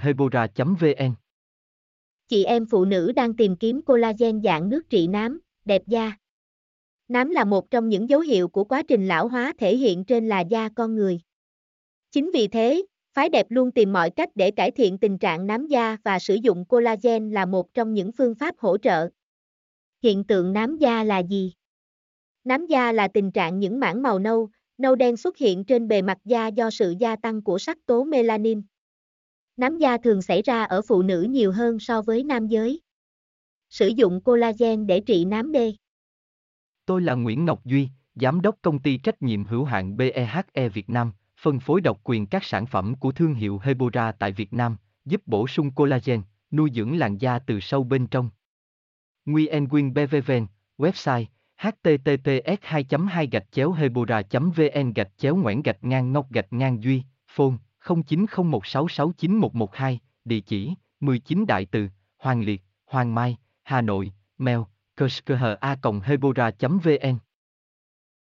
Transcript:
hebora vn Chị em phụ nữ đang tìm kiếm collagen dạng nước trị nám, đẹp da. Nám là một trong những dấu hiệu của quá trình lão hóa thể hiện trên là da con người. Chính vì thế, phái đẹp luôn tìm mọi cách để cải thiện tình trạng nám da và sử dụng collagen là một trong những phương pháp hỗ trợ. Hiện tượng nám da là gì? Nám da là tình trạng những mảng màu nâu, nâu đen xuất hiện trên bề mặt da do sự gia tăng của sắc tố melanin. Nám da thường xảy ra ở phụ nữ nhiều hơn so với nam giới. Sử dụng collagen để trị nám đê. Tôi là Nguyễn Ngọc Duy, Giám đốc công ty trách nhiệm hữu hạn BEHE Việt Nam, phân phối độc quyền các sản phẩm của thương hiệu Hebora tại Việt Nam, giúp bổ sung collagen, nuôi dưỡng làn da từ sâu bên trong. Nguyen Quyên BVVN, website https 2 2 hebora vn gạch chéo ngoãn gạch ngang ngọc gạch ngang duy phone 0901669112 địa chỉ 19 đại từ, hoàng liệt, hoàng mai, hà nội, mail a hebora vn